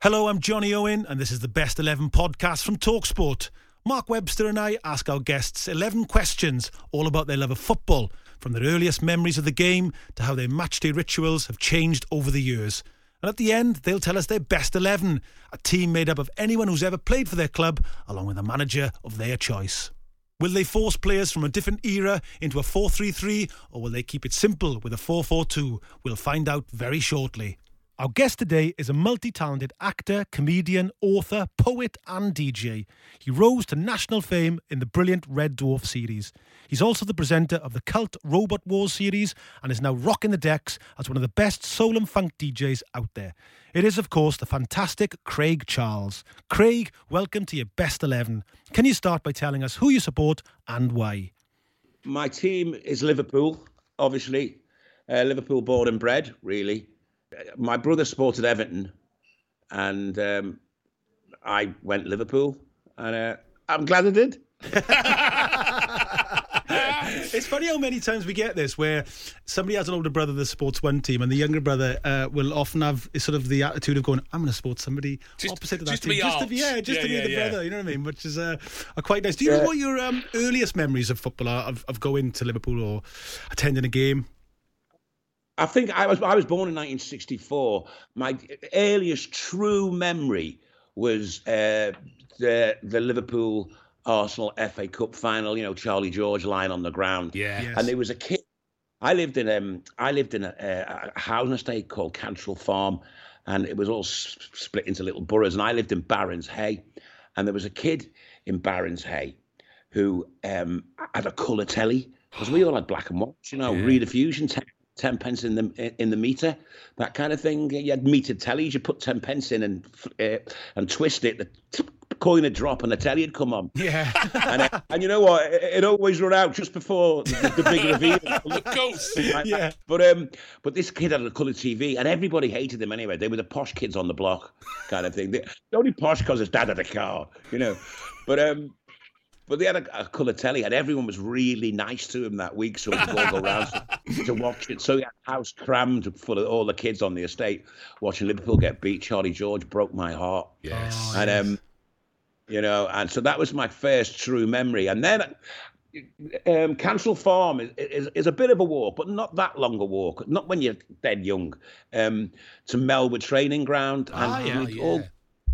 Hello, I'm Johnny Owen, and this is the Best 11 podcast from Talksport. Mark Webster and I ask our guests 11 questions all about their love of football, from their earliest memories of the game to how their matchday rituals have changed over the years. And at the end, they'll tell us their best 11, a team made up of anyone who's ever played for their club, along with a manager of their choice. Will they force players from a different era into a 4 3 3, or will they keep it simple with a 4 4 2? We'll find out very shortly. Our guest today is a multi talented actor, comedian, author, poet, and DJ. He rose to national fame in the brilliant Red Dwarf series. He's also the presenter of the cult Robot Wars series and is now rocking the decks as one of the best soul and funk DJs out there. It is, of course, the fantastic Craig Charles. Craig, welcome to your best 11. Can you start by telling us who you support and why? My team is Liverpool, obviously. Uh, Liverpool born and bred, really. My brother supported Everton, and um, I went Liverpool, and uh, I'm glad I did. It's funny how many times we get this where somebody has an older brother that supports one team, and the younger brother uh, will often have sort of the attitude of going, "I'm going to support somebody Just- opposite of that just to team, be just to arts. be yeah, just Yeah, to be yeah, the yeah. brother." You know what I mean? Which is uh, are quite nice. Do you know what your um, earliest memories of football are of, of going to Liverpool or attending a game? I think I was I was born in 1964. My earliest true memory was uh, the the Liverpool Arsenal FA Cup final. You know, Charlie George lying on the ground. Yeah. Yes. And there was a kid. I lived in um I lived in a, a housing estate called Cantril Farm, and it was all s- split into little boroughs. And I lived in Barons Hay, and there was a kid in Barons Hay who um had a colour telly because we all had black and white. You know, rediffusion. 10, 10 pence in the in the meter, that kind of thing. You had meter tellies. You put ten pence in and uh, and twist it. The coin would drop and the telly would come on. Yeah. And, uh, and you know what? It, it always run out just before the, the big reveal. the course. Like Yeah. that. But um, but this kid had a colour TV, and everybody hated them anyway. They were the posh kids on the block, kind of thing. They, they're only posh because his dad had a car, you know. But um, but they had a, a colour telly, and everyone was really nice to him that week, so he could all go round to, to watch it. So he had a house crammed full of all the kids on the estate watching Liverpool get beat. Charlie George broke my heart. Yes. And um, you know, and so that was my first true memory. And then um, Cantril Farm is, is is a bit of a walk, but not that long a walk. Not when you're dead young. Um, to Melwood Training Ground and Ah, yeah, read yeah. all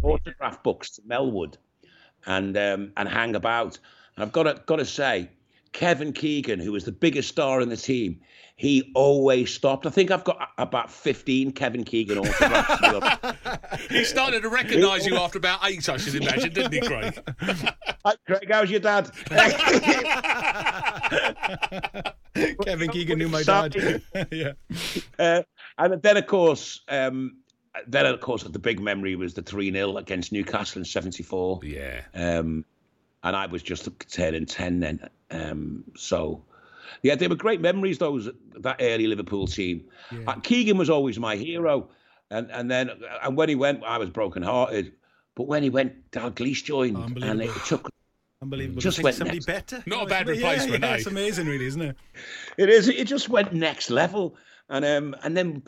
autograph books to Melwood, and um, and hang about. And I've got to got to say, Kevin Keegan, who was the biggest star in the team, he always stopped. I think I've got about fifteen Kevin Keegan autographs. He started to recognise you after about eight, I should imagine, didn't he, Craig? Hi, Craig, how's your dad? Kevin Keegan knew my Sorry. dad. yeah. Uh, and then, of course, um, then of course, the big memory was the three 0 against Newcastle in '74. Yeah. Um, and I was just turning ten then. Um, so, yeah, they were great memories. Those that early Liverpool team. Uh, Keegan was always my hero, and and then and when he went, I was broken hearted. But when he went, Dalglish joined, and it took. Unbelievable. Just Just went somebody next. better. Not a bad it's- yeah, replacement, Yeah, eh? it's amazing, really, isn't it? It is. It just went next level, and um, and then,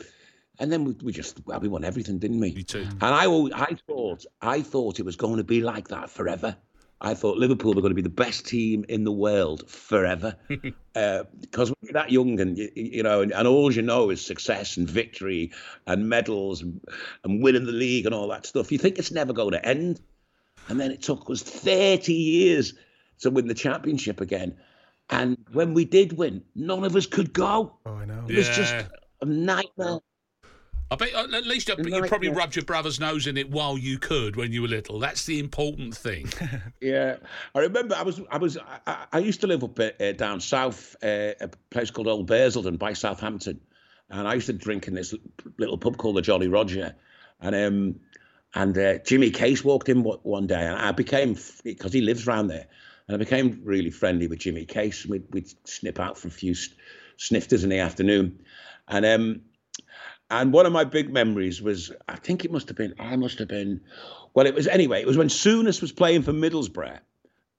and then we, we just well, we won everything, didn't we? Me too. And I, al- I thought, I thought it was going to be like that forever. I thought Liverpool were going to be the best team in the world forever. uh, because when you're that young and, you, you know, and, and, all you know is success and victory and medals and, and winning the league and all that stuff, you think it's never going to end. And then it took us 30 years to win the championship again. And when we did win, none of us could go. Oh, I know. It was just a nightmare. I bet uh, at least you, you probably rubbed your brother's nose in it while you could when you were little. That's the important thing. yeah, I remember I was I was I, I used to live up uh, down south, uh, a place called Old Basildon by Southampton, and I used to drink in this little pub called the Jolly Roger, and um and uh, Jimmy Case walked in one day, and I became because he lives around there, and I became really friendly with Jimmy Case. We'd, we'd snip out for a few snifters in the afternoon, and um and one of my big memories was, I think it must have been, I must have been, well, it was anyway, it was when Souness was playing for Middlesbrough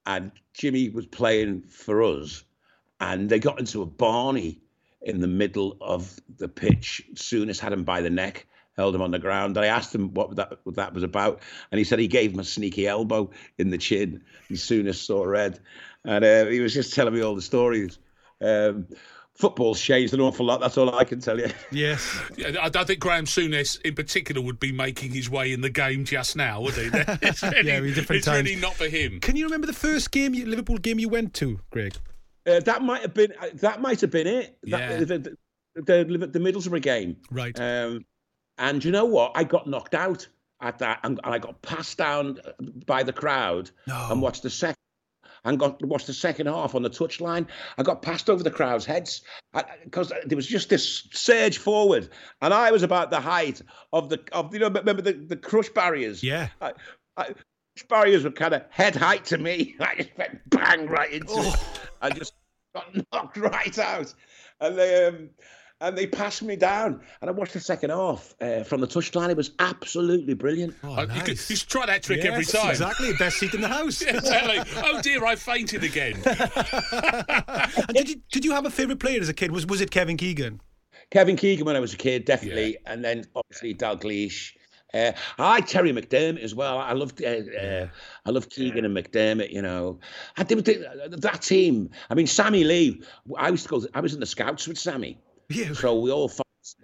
and Jimmy was playing for us. And they got into a Barney in the middle of the pitch. Souness had him by the neck, held him on the ground. And I asked him what that, what that was about. And he said he gave him a sneaky elbow in the chin. He Souness saw red. And uh, he was just telling me all the stories. Um, football's changed an awful lot. That's all I can tell you. Yes. Yeah, I don't think Graham Souness, in particular, would be making his way in the game just now, would he? It's really, yeah, different it's times. really not for him. Can you remember the first game, Liverpool game you went to, Greg? Uh, that might have been. Uh, that might have been it. Yeah. The, the, the, the Middlesbrough game. Right. Um, and you know what? I got knocked out at that, and, and I got passed down by the crowd no. and watched the second and got watched the second half on the touchline. I got passed over the crowd's heads because there was just this surge forward, and I was about the height of the of you know remember the, the crush barriers. Yeah, I, I, barriers were kind of head height to me. I just went bang right into oh. it. I just got knocked right out, and they um, and they passed me down. And I watched the second half uh, from the touchline. It was absolutely brilliant. Oh, nice. you, could, you should try that trick yes, every time. Exactly, best seat in the house. exactly. Oh dear, I fainted again. did you did you have a favourite player as a kid? Was was it Kevin Keegan? Kevin Keegan when I was a kid, definitely, yeah. and then obviously Dalglish. Uh, I Terry McDermott as well. I loved uh, uh, I loved Keegan and McDermott. You know, I did that team. I mean, Sammy Lee. I used to go. I was in the scouts with Sammy. Yeah. So we all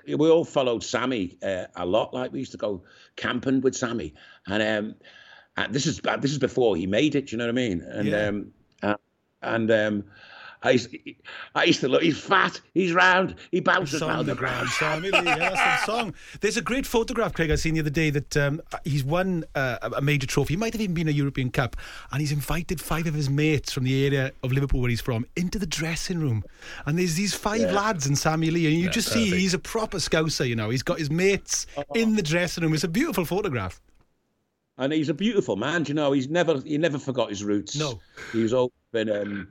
we all followed Sammy uh, a lot. Like we used to go camping with Sammy, and um, and this is this is before he made it. You know what I mean? And yeah. um, uh, and um, I used, I used to look. He's fat. He's round. He bounces around the ground. Sammy Lee, yeah, that's the song. There's a great photograph, Craig. I seen the other day that um, he's won uh, a major trophy. He might have even been a European Cup, and he's invited five of his mates from the area of Liverpool where he's from into the dressing room. And there's these five yeah. lads and Sammy Lee, and you yeah, just perfect. see he's a proper scouser. You know, he's got his mates oh. in the dressing room. It's a beautiful photograph and he's a beautiful man. You know, he's never he never forgot his roots. No, he's always been um,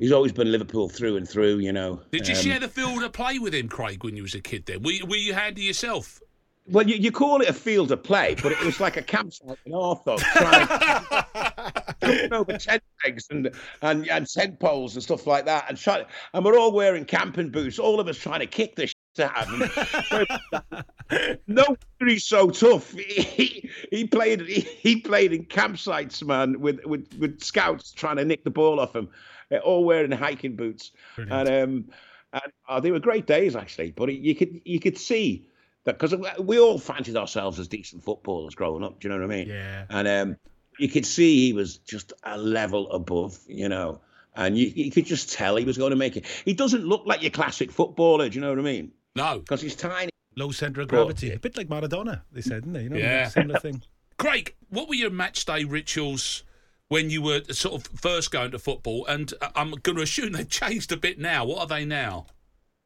he's always been Liverpool through and through. You know. Did you um, share the field of play with him, Craig, when you was a kid? Then were you, were you handy yourself? Well, you, you call it a field of play, but it was like a campsite in Arthur, trying over tent pegs and, and and tent poles and stuff like that, and try, and we're all wearing camping boots, all of us trying to kick the to have him. no, he's so tough. He, he played he, he, played in campsites, man, with, with with scouts trying to nick the ball off him, all wearing hiking boots, Brilliant. and um, and oh, they were great days actually. But you could you could see that because we all fancied ourselves as decent footballers growing up. Do you know what I mean? Yeah. And um, you could see he was just a level above, you know. And you, you could just tell he was going to make it. He doesn't look like your classic footballer. Do you know what I mean? No, because he's tiny. Low centre of gravity, a bit like Maradona. They said, didn't they? You know, yeah. similar thing. Craig, what were your match day rituals when you were sort of first going to football? And uh, I'm going to assume they've changed a bit now. What are they now?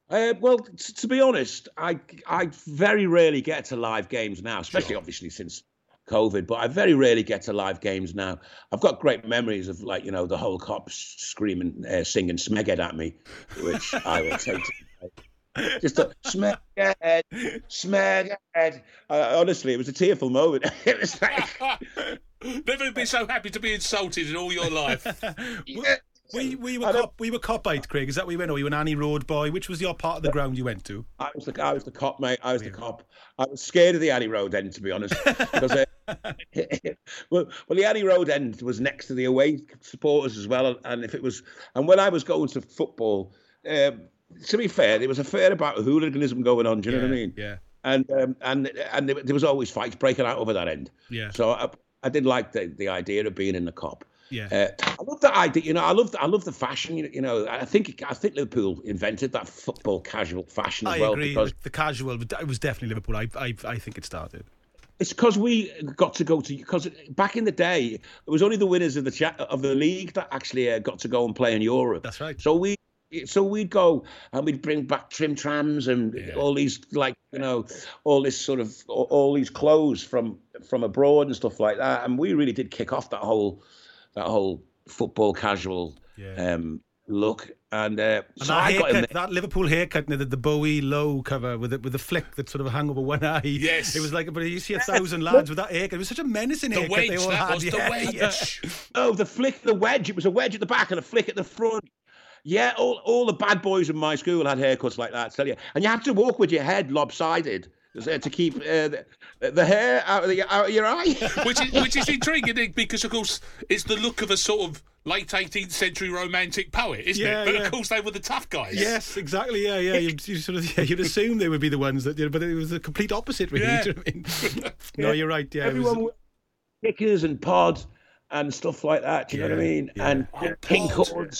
Uh, well, t- to be honest, I I very rarely get to live games now, especially sure. obviously since COVID. But I very rarely get to live games now. I've got great memories of like you know the whole Kop's screaming, uh, singing "Smeghead" at me, which I will take. To, just a smack head, smack head. Uh, honestly, it was a tearful moment. it was like never been so happy to be insulted in all your life. yeah, Were we were you a Kop? Were you a Kopite, Craig? Is that where you went, or were you an Annie Road boy? Which was your part of the ground you went to? I was the I was the Kop, mate. I was the Kop. I was scared of the Annie Road end, to be honest, because uh, well, well, the Annie Road end was next to the away supporters as well, and if it was, and when I was going to football, um, to be fair, there was a fair about hooliganism going on. Do you know what I mean? Yeah. And um, and and there was always fights breaking out over that end. Yeah. So I, I did like the, the idea of being in the Kop. Yeah. Uh, I love the idea. You know, I love the, I love the fashion. You know, I think I think Liverpool invented that football casual fashion as I well agree. because The casual, it was definitely Liverpool. I, I, I think it started. it's because we got to go to because back in the day it was only the winners of the cha- of the league that actually uh, got to go and play in Europe. That's right. So we so we'd go and we'd bring back Trimm Trabs and all these like you know all this sort of all, all these clothes from from abroad and stuff like that. And we really did kick off that whole that whole football casual Yeah. um, look. And, uh, And so that I got in haircut, there. that Liverpool haircut, the, the Bowie low cover with the, with the flick that sort of hung over one eye. Yes. It was like, but you see a thousand lads with that haircut. It was such a menacing The haircut wedge, they all that had. was the wedge. Oh, the flick, the wedge. It was a wedge at the back and a flick at the front. Yeah, all, all the bad boys in my school had haircuts like that. I tell you, and you have to walk with your head lopsided to keep uh, the, the hair out of, the, out of your eye. which is which is intriguing Nick, because of course it's the look of a sort of late 18th century romantic poet, isn't Yeah, it? But yeah. of course they were the tough guys. Yes, exactly. Yeah, yeah. You, you sort of, yeah, you'd assume they would be the ones that, you know, but it was the complete opposite, really. Yeah. do you know what I mean? no, you're right. Yeah, it Everyone was, with kickers and pod and stuff like that. Do you know what I mean? yeah. And Oh, pink pod.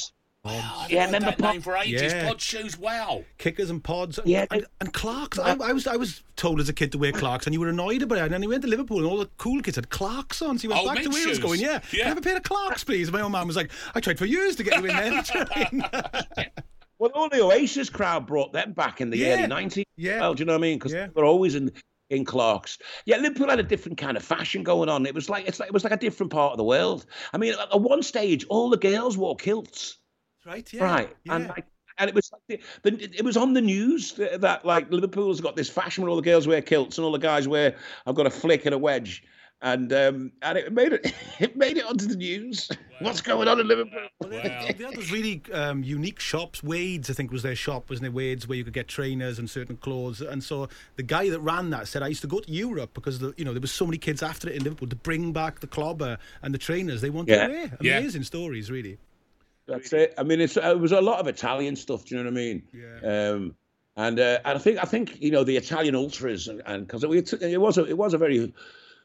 Cords. Yeah, heard remember that Pod- name for ages. Yeah. Pod shoes. Wow. kickers and pods. And, Yeah, and, they- and Clarks. I, I was I was told as a kid to wear Clarks, and you were annoyed about it. And then you went to Liverpool, and all the cool kids had Clarks on. So you went Oh, back to men's Wales, shoes. going, "Yeah, Yeah. can I have a pair of Clarks, please?" My old man was like, "I tried for years to get you in there." Do you know what I mean? Well, all the Oasis crowd brought them back in the Yeah, early 90s. yeah. Well, do you know what I mean? Because Yeah. they were always in in Clark's. Yeah, Liverpool had a different kind of fashion going on. It was like it's like it was like a different part of the world. I mean, at at one stage, all the girls wore kilts, right? Yeah. right? Yeah. And like, and it was like the, the, it was on the news that, that like Liverpool's got this fashion where all the girls wear kilts and all the guys wear I've got a flick and a wedge. And um, and it made it it made it onto the news. What's going on in Liverpool? Well, they, had, they had those really um, unique shops. Wade's, I think, was their shop, wasn't it? Wade's, where you could get trainers and certain clothes. And so the guy that ran that said, I used to go to Europe because the, you know there was so many kids after it in Liverpool to bring back the clobber and the trainers they wanted Yeah. to wear. Yeah. Amazing stories, really. That's it. I mean, it's it was a lot of Italian stuff. Do you know what I mean? Yeah. Um, and uh, and I think I think you know the Italian ultras and because it, it was a it was a very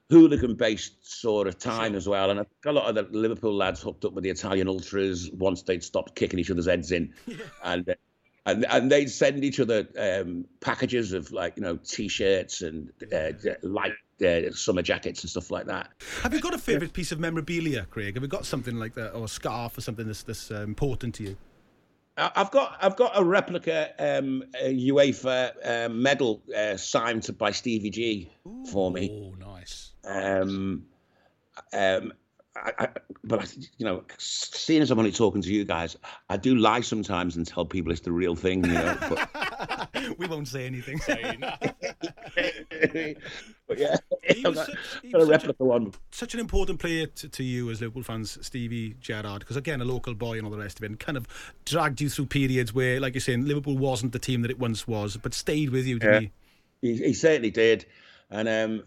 hooligan based sort of time as well. And I think a lot of the Liverpool lads hooked up with the Italian ultras once they'd stopped kicking each other's heads in, and. And, and they'd send each other um, packages of like you know t-shirts and uh, light uh, summer jackets and stuff like that. Have you got a favourite piece of memorabilia, Craig? Have you got something like that, or a scarf, or something that's, that's uh, important to you? I've got I've got a replica um, a UEFA uh, medal uh, signed by Stevie G for me. Oh, nice. Um, um, I, I, but I, you know, seeing as I'm only talking to you guys, I do lie sometimes and tell people it's the real thing. You know, but, we won't say anything. but yeah, He was got, such- he was such a- such an important player to, to you as Liverpool fans, Stevie Gerrard, because again, a local boy and all the rest of it, and kind of dragged you through periods where, like you're saying, Liverpool wasn't the team that it once was, but stayed with you, didn't He, he certainly did, and um,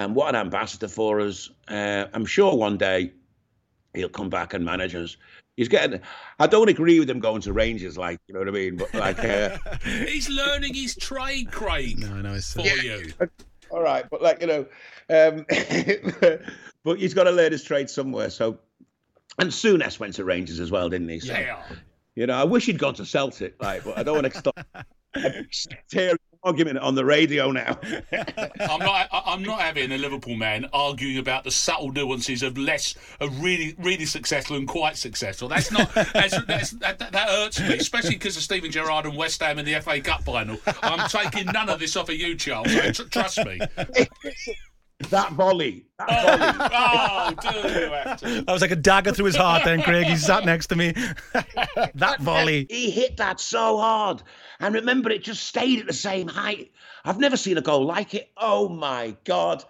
and what an ambassador for us. Uh, I'm sure one day he'll come back and manage us. He's getting. I don't agree with him going to Rangers, like you know what I mean, but like. Uh, He's learning his trade, Craig. he? No, no, it's For you. all right, but like you know, um, but he's got to learn his trade somewhere. So, and Souness went to Rangers as well, didn't he? So, Yeah. you know, I wish he'd gone to Celtic, like, but I don't want to stop a sectarian argument on the radio now. I'm not. I'm not having a Liverpool man arguing about the subtle nuances of less, of really, really successful and quite successful. That's not. That's, that's, that, that, that hurts me, especially because of Stephen Gerrard and West Ham in the FA Cup final. I'm taking none of this off of you, Charles. so tr- trust me. That volley, that volley. Oh, do you have to? That was like a dagger through his heart then, Craig. He sat next to me. that volley. He hit that so hard. And remember, it just stayed at the same height. I've never seen a goal like it. Oh my God.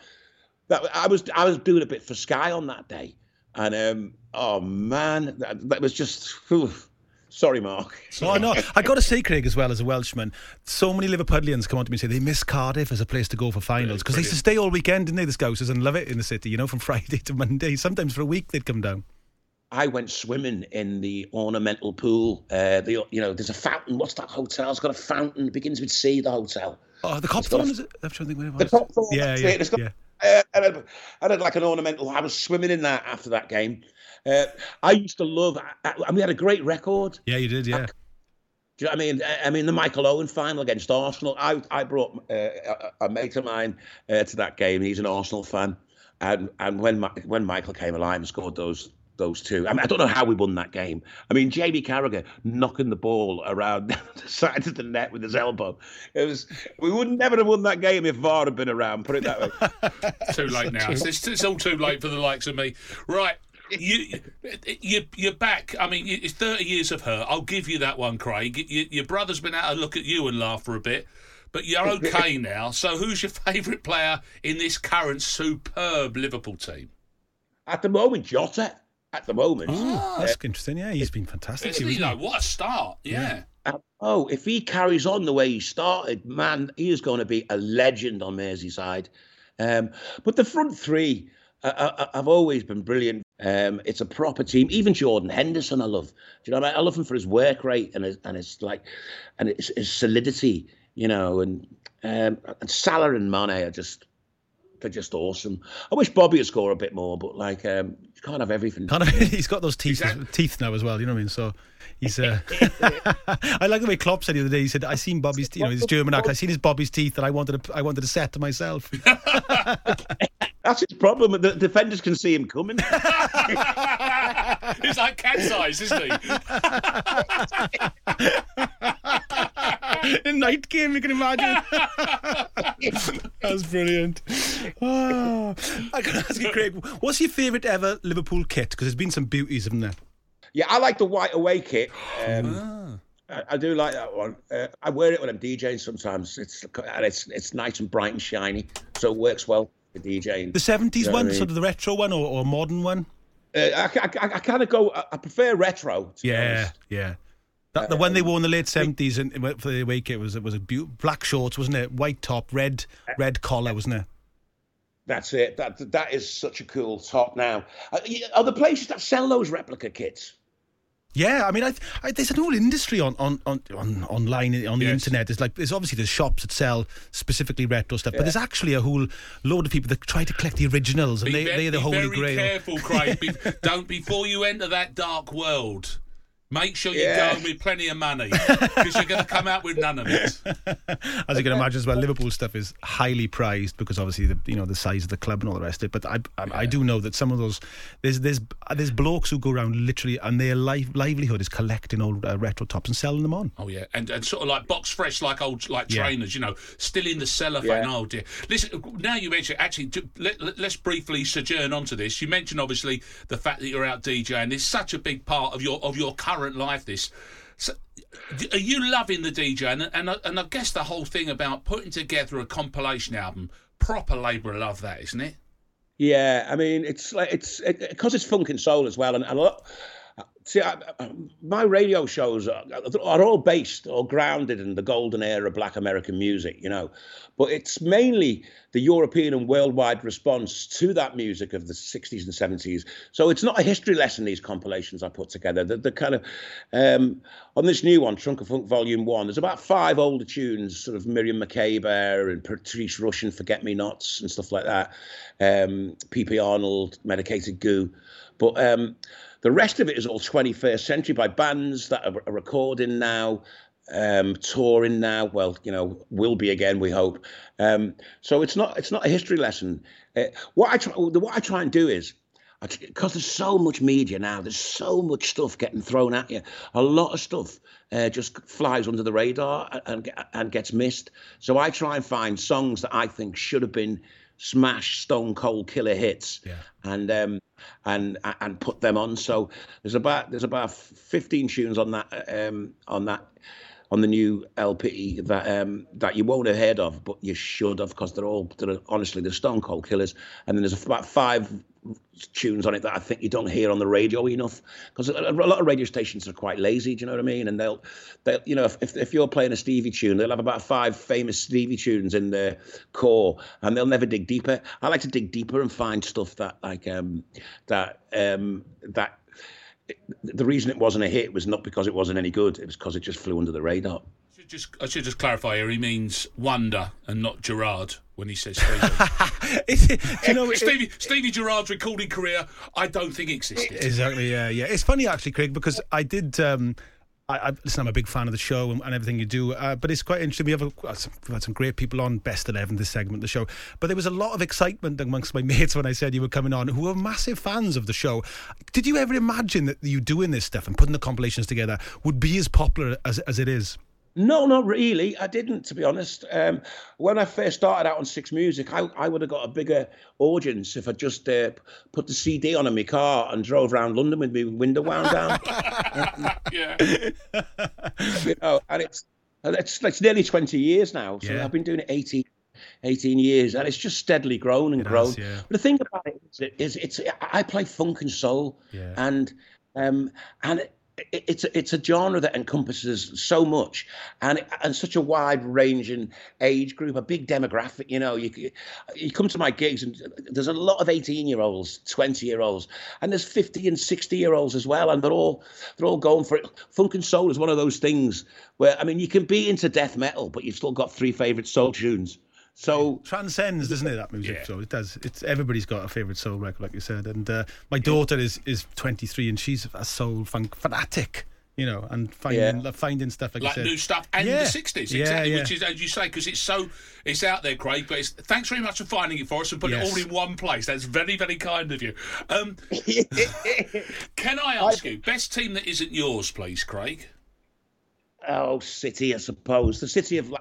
That I was I was doing a bit for Sky on that day. and um, oh man, that, that was just. Oof. Sorry, Mark. Oh no, I got to say, Craig, as well as a Welshman, so many Liverpudlians come on to me and say they miss Cardiff as a place to go for finals because they used to stay all weekend, didn't they, the Scousers, and love it in the city. You know, from Friday to Monday. Sometimes for a week they'd come down. I went swimming in the ornamental pool. Uh, the you know, there's a fountain. What's that hotel? It's got a fountain. It begins with C. The hotel. Oh, the Copthorne, is it? I'm trying to think what it was. The. Copthorne. Yeah, yeah, it. It's got- yeah. Uh, and I, I had like an ornamental. I was swimming in that after that game. Uh, I used to love, and we had a great record. Yeah, you did. Yeah. Do you know what I mean? I- I mean, the Michael Owen final against Arsenal. I I brought uh, a, a mate of mine uh, to that game. He's an Arsenal fan, and and when when Michael came alive and scored those those two, I mean, I don't know how we won that game. I mean, Jamie Carragher knocking the ball around the side of the net with his elbow. It was we would never have won that game if VAR had been around. Put it that way. too late now. It's, it's all too late for the likes of me. Right. You, you, you're back. I mean, it's 30 years of her. I'll give you that one, Craig. You, your brother's been out to look at you and laugh for a bit, but you're okay now. So, who's your favourite player in this current superb Liverpool team? At the moment, Jota. At the moment. Oh, that's interesting. Yeah, he's been fantastic. He he, was- though? What a start. Yeah. Uh, Oh, if he carries on the way he started, man, he is going to be a legend on Merseyside. Um, but the front three uh, uh, have always been brilliant. Um, it's a proper team. Even Jordan Henderson, I love. Do you know what I mean? I love him for his work rate and his, and his like, and his, his solidity. You know, and um, and Salah and Mane are just. They're just awesome. I wish Bobby would score a bit more, but like, um, you can't have everything. Kind of, he's got those teeth Exactly. teeth now as well. You know what I mean? So he's. Uh, I like the way Klopp said the other day. He said, "I seen Bobby's, you know, his German accent. I seen his Bobby's teeth, and I wanted to, I wanted to set to myself." That's his problem. The defenders can see him coming. He's like cat's eyes, isn't he? In night game, you can imagine. That's brilliant. Ah. I can ask you, Craig, what's your favourite ever Liverpool kit? Because there's been some beauties, haven't there? Yeah, I like the white away kit. Um, I, I do like that one. Uh, I wear it when I'm DJing sometimes. It's and it's it's nice and bright and shiny, so it works well for DJing. The 70s You know one, I mean? sort of the retro one, or, or modern one? Uh, I, I, I kind of go. I I prefer retro. to Yeah, honest. yeah. That, the uh, one they um, wore in the late seventies and for the away kit was it was a beau- black shorts, wasn't it? White top, red uh, red collar, wasn't it? That's it. That that is such a cool top now. Uh, Are the places that sell those replica kits? Yeah, I mean, I, I, there's an whole industry on on, on, on online on the Yes. internet. There's like there's obviously there's shops that sell specifically retro stuff, but there's actually a whole load of people that try to collect the originals, and Be they ve- they're the be holy very grail. careful, Craig. Be, don't before you enter that dark world. Make sure you Yeah. go with plenty of money because you're going to come out with none of it. As you can imagine, as well, Liverpool stuff is highly prized because obviously the you know the size of the club and all the rest of it. But I I, I do know that some of those there's there's there's blokes who go around literally and their life, livelihood is collecting old uh, retro tops and selling them on. Oh yeah, and and sort of like box fresh, like old like Yeah. trainers, you know, still in the cellophane. Yeah. Oh dear. Listen, now you mention actually, do- let, let, us briefly sojourn onto this. You mentioned obviously the fact that you're out DJing. It's such a big part of your of your current life. This. So, are you loving the DJ? And, and, and I guess the whole thing about putting together a compilation album, proper labour love, that isn't it? Yeah, I mean, it's like it's because it's funk and soul as well, and, and a lot. See, I, my radio shows are, are all based or grounded in the golden era of Black American music, you know, but it's mainly the European and worldwide response to that music of the 60s and 70s. So it's not a history lesson. These compilations I put together, the, the kind of um, on this new one, Trunk of Funk Volume One. There's about five older tunes, sort of Miriam Makeba and Patrice Rushen, Forget Me Nots and stuff like that. Um, P.P. Arnold, Medicated Goo, but um, the rest of it is all 21st century by bands that are, are recording now, um, touring now. Well, you know, will be again, we hope. Um, so it's not it's not a history lesson. Uh, what I try what I try and do is because there's so much media now, there's so much stuff getting thrown at you. A lot of stuff uh, just flies under the radar and, and and gets missed. So I try and find songs that I think should have been smash stone cold killer hits Yeah. and um and and put them on so there's about there's about 15 tunes on that um on that on the new LP that um, that you won't have heard of, but you should have because they're all they're, honestly they're stone cold killers. And then there's about five tunes on it that I think you don't hear on the radio enough because a, a, lot of radio stations are quite lazy. Do you know what I mean? And they'll, they'll you know, if, if you're playing a Stevie tune, they'll have about five famous Stevie tunes in their core, and they'll never dig deeper. I like to dig deeper and find stuff that like um that um that the reason it wasn't a hit was not because it wasn't any good. It was because it just flew under the radar. I should just, I should just clarify here. He means wonder and not Gerrard when he says Stevie. it, you know, Stevie, it, Stevie Gerrard's recording career, I don't think existed. Exactly. Yeah, yeah. It's funny actually, Craig, because I did. Um, I, I, listen, I'm a big fan of the show and, and everything you do, uh, but it's quite interesting. We have a, we've had some great people on Best Eleven this segment of the show, but there was a lot of excitement amongst my mates when I said you were coming on, who were massive fans of the show. Did you ever imagine that you doing this stuff and putting the compilations together would be as popular as as it is? No, not really. I didn't, to be honest. Um, when I first started out on Six Music, I, I would have got a bigger audience if I just uh, put the CD on in my car and drove around London with my window wound down. yeah. you know, and it's, it's, it's nearly 20 years now. So yeah. I've been doing it 18, 18 years and it's just steadily grown and it grown. Has, yeah. But the thing about it is, is it's, I play funk and soul yeah. and, um, and it's a, it's a genre that encompasses so much and and such a wide ranging age group, a big demographic. You know, you you come to my gigs and there's a lot of 18 year olds, 20 year olds, and there's 50 and 60 year olds as well, and they're all they're all going for it. Funk and soul is one of those things where I mean you can be into death metal, but you've still got three favorite soul tunes. So transcends, doesn't it? That music. Yeah. So it does. It's everybody's got a favorite soul record, like you said. And uh, my daughter is is 23, and she's a soul funk fanatic. You know, and finding yeah. finding stuff like, like new stuff and yeah. the 60s, exactly. Which is as you say, because it's so it's out there, Craig. But thanks very much for finding it for us and putting yes. it all in one place. That's very very kind of you. Um, can I ask I... you, best team that isn't yours, please, Craig? Oh, City, I suppose. The City of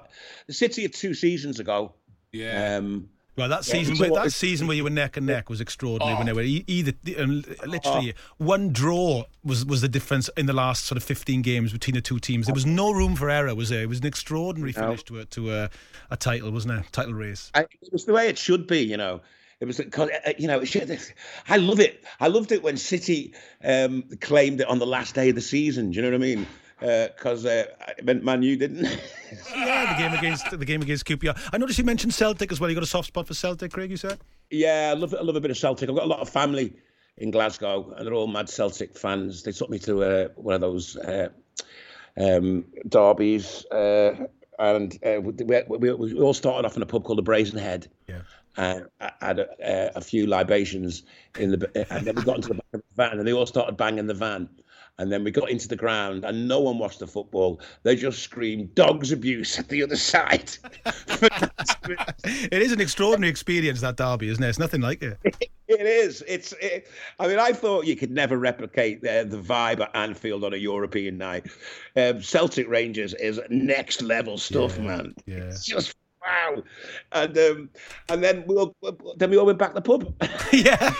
the City of two seasons ago yeah. Um, well, that season, where, that season where you were neck and neck was extraordinary. Oh. When they were either, literally, oh. one draw was was the difference in the last sort of fifteen games between the two teams. There was no room for error, was there? It was an extraordinary no. finish to a to a, a, title, wasn't it? Title race. I, it was the way it should be, you know. It was because uh, you know, I love it. I loved it when City um, claimed it on the last day of the season. Do you know what I mean? Because uh, uh, it meant Man U didn't. yeah, the game against the game against QPR. I noticed you mentioned Celtic as well. You got a soft spot for Celtic, Craig? You said. Yeah, I love I love a bit of Celtic. I've got a lot of family in Glasgow, and they're all mad Celtic fans. They took me to uh, one of those uh, um, derbies, uh, and uh, we, we, we, all started off in a pub called the Brazen Head. Yeah. Uh, I had a, a, few libations in the, and then we got into the back of the van, and they all started banging the van. And then we got into the ground and no one watched the football. They just screamed dogs abuse at the other side. it is an extraordinary experience, that derby, isn't it? It's nothing like it. It is. It's. It, I mean, I thought you could never replicate uh, the vibe at Anfield on a European night. Um, Celtic Rangers is next level stuff, yeah, man. Yeah. It's just wow. And um, and then we all, then we all went back to the pub. yeah.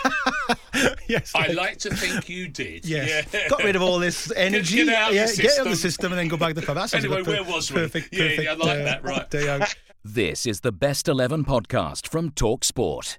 yes. I like to think you did. Yes. Yeah. Got rid of all this energy. Get, out yeah, the get out of the system and then go back to the pub. That anyway, where was we? Perfect. Yeah, perfect, yeah, I like uh, that. Right. Day out. This is the Best 11 podcast from Talk Sport.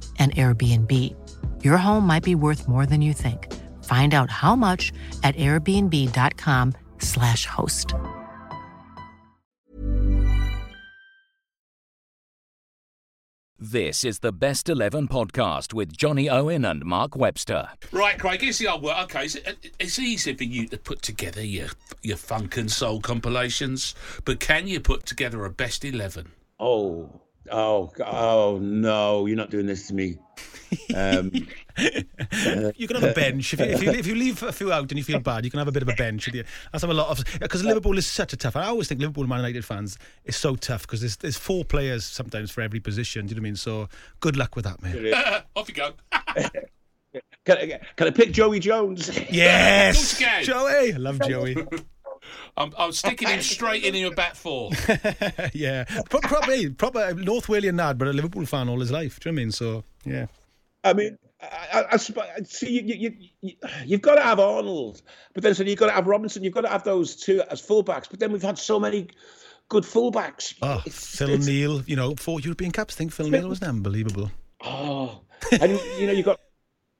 an Airbnb. Your home might be worth more than you think. Find out how much at airbnb.com/slash host. This is the Best 11 podcast with Johnny Owen and Mark Webster. Right, Craig, here's the old work. Okay, it's, it's easy for you to put together your, your funk and soul compilations, but can you put together a best 11? Oh, oh, oh no! You're not doing this to me. Um, you can have a bench if you, if you if you leave a few out and you feel bad. You can have a bit of a bench. You? That's have a lot of because Liverpool is such a tough. I always think Liverpool Man United fans is so tough because there's there's four players sometimes for every position. Do you know what I mean? So good luck with that, man. Off you go. can, I, can I pick Joey Jones? Yes, Joey. I love Joey. I'm, I'm, sticking him straight in your back four. yeah, probably proper North Walian lad, but a Liverpool fan all his life. Do you know what I mean? So yeah. I mean, I, I, I see you, you, you, you've got to have Arnold, but then so you've got to have Robertson. You've got to have those two as fullbacks. But then we've had so many good fullbacks. Oh, it's, Phil it's, Neal, you know, four European Cups. I think Phil Neal was unbelievable. Oh, and you know, you got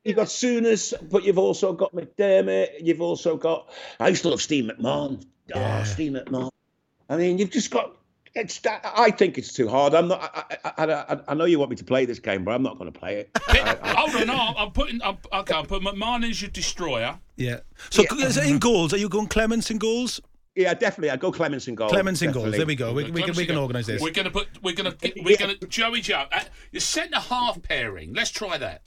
you've got Souness, but you've also got McDermott. You've also got. I used to love Steve McMahon. Oh, yeah. Steve McMahon. I mean, you've just got it's. I think it's too hard. I'm not. I, I, I, I, know you want me to play this game, but I'm not going to play it. Hold on, no, I'm putting. I'm, okay, I'm putting McMahon as your destroyer. Yeah. So yeah. in goals, are you going Clemence in goals? Yeah, definitely. I go Clemence in goals. Clemence in goals. There we go. We, we can we can organise this. We're going to put. We're going to. We're going to. Joey Joe. Uh, your centre half pairing. Let's try that.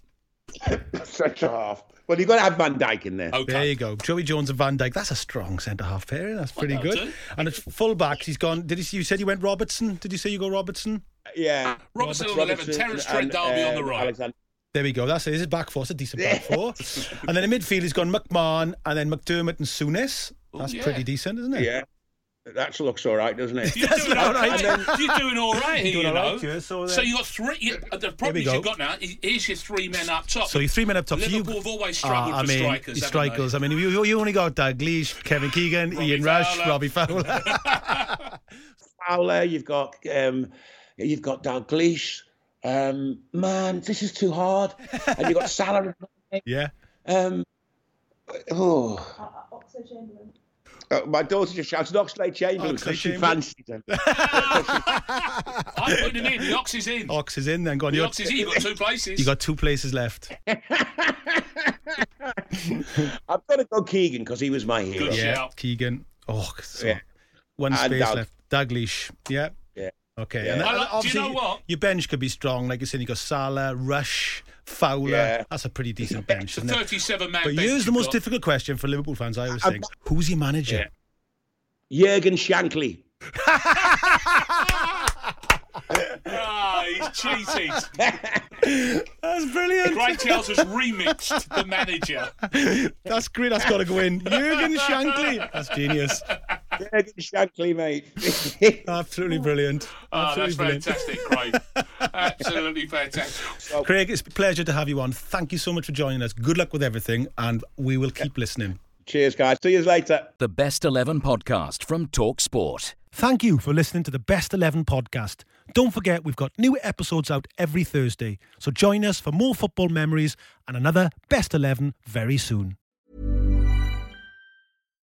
Centre half. Well, you've got to have Van Dijk in there. Okay. There you go. Joey Jones and Van Dijk. That's a strong centre half pairing. That's pretty well, good. And it's full backs. He's gone. Did he, you said you went Robertson? Did you say you go Robertson? Yeah. Robertson, on 11. Terence Trent D'Arby uh, on the uh, right. Alexander. There we go. That's it. This is back four. It's a decent back four. and then in midfield, he's gone McMahon and then McDermott and Souness. That's Ooh, yeah. pretty decent, isn't it? Yeah. That looks all right, doesn't it? You're doing all right. You're doing all right here, you know. Right, so, so you got three. You, the problem you've got now is your three men up top. So your three men up top. Liverpool so have always struggled uh, I for mean, strikers. Strikers. I mean, you, you only got Dalglish, Kevin Keegan, Ian Rush, Robbie Fowler. Fowler. You've got um, you've got Dalglish. Um, man, this is too hard. And you've got Salah. yeah. Um, oh. Oxlade Chamberlain. Uh, my daughter just shouted Oxlade Chamberlain because she fancied him. I'm putting him in. The Ox is in. Ox is in then. Go on. The Ox is in. You've got two places. You got two places left. I've got to go Keegan because he was my hero. Good yeah, shout. Keegan. Oh, so yeah. one and space Doug. left. Dalglish. Yeah. Yeah. Okay. Yeah. And then, like, do you know what? Your bench could be strong. Like you said, you got Salah, Rush. Fowler. Yeah. That's a pretty decent bench. It's a 37 man But here's the most got. difficult question for Liverpool fans, I always think. Who's your manager? Yeah. Jurgen Shankly. ah, he's cheated. That's brilliant. Craig Tells has remixed the manager. That's great. That's got to go in. Jurgen Shankly. That's genius. Jurgen Shankly, mate. Absolutely brilliant. Oh, Absolutely that's brilliant. fantastic, Craig. Absolutely fantastic. Craig, it's a pleasure to have you on. Thank you so much for joining us. Good luck with everything, and we will keep listening. Cheers, guys. See you later. The Best 11 podcast from Talk Sport. Thank you for listening to the Best 11 podcast. Don't forget, we've got new episodes out every Thursday. So join us for more football memories and another Best 11 very soon.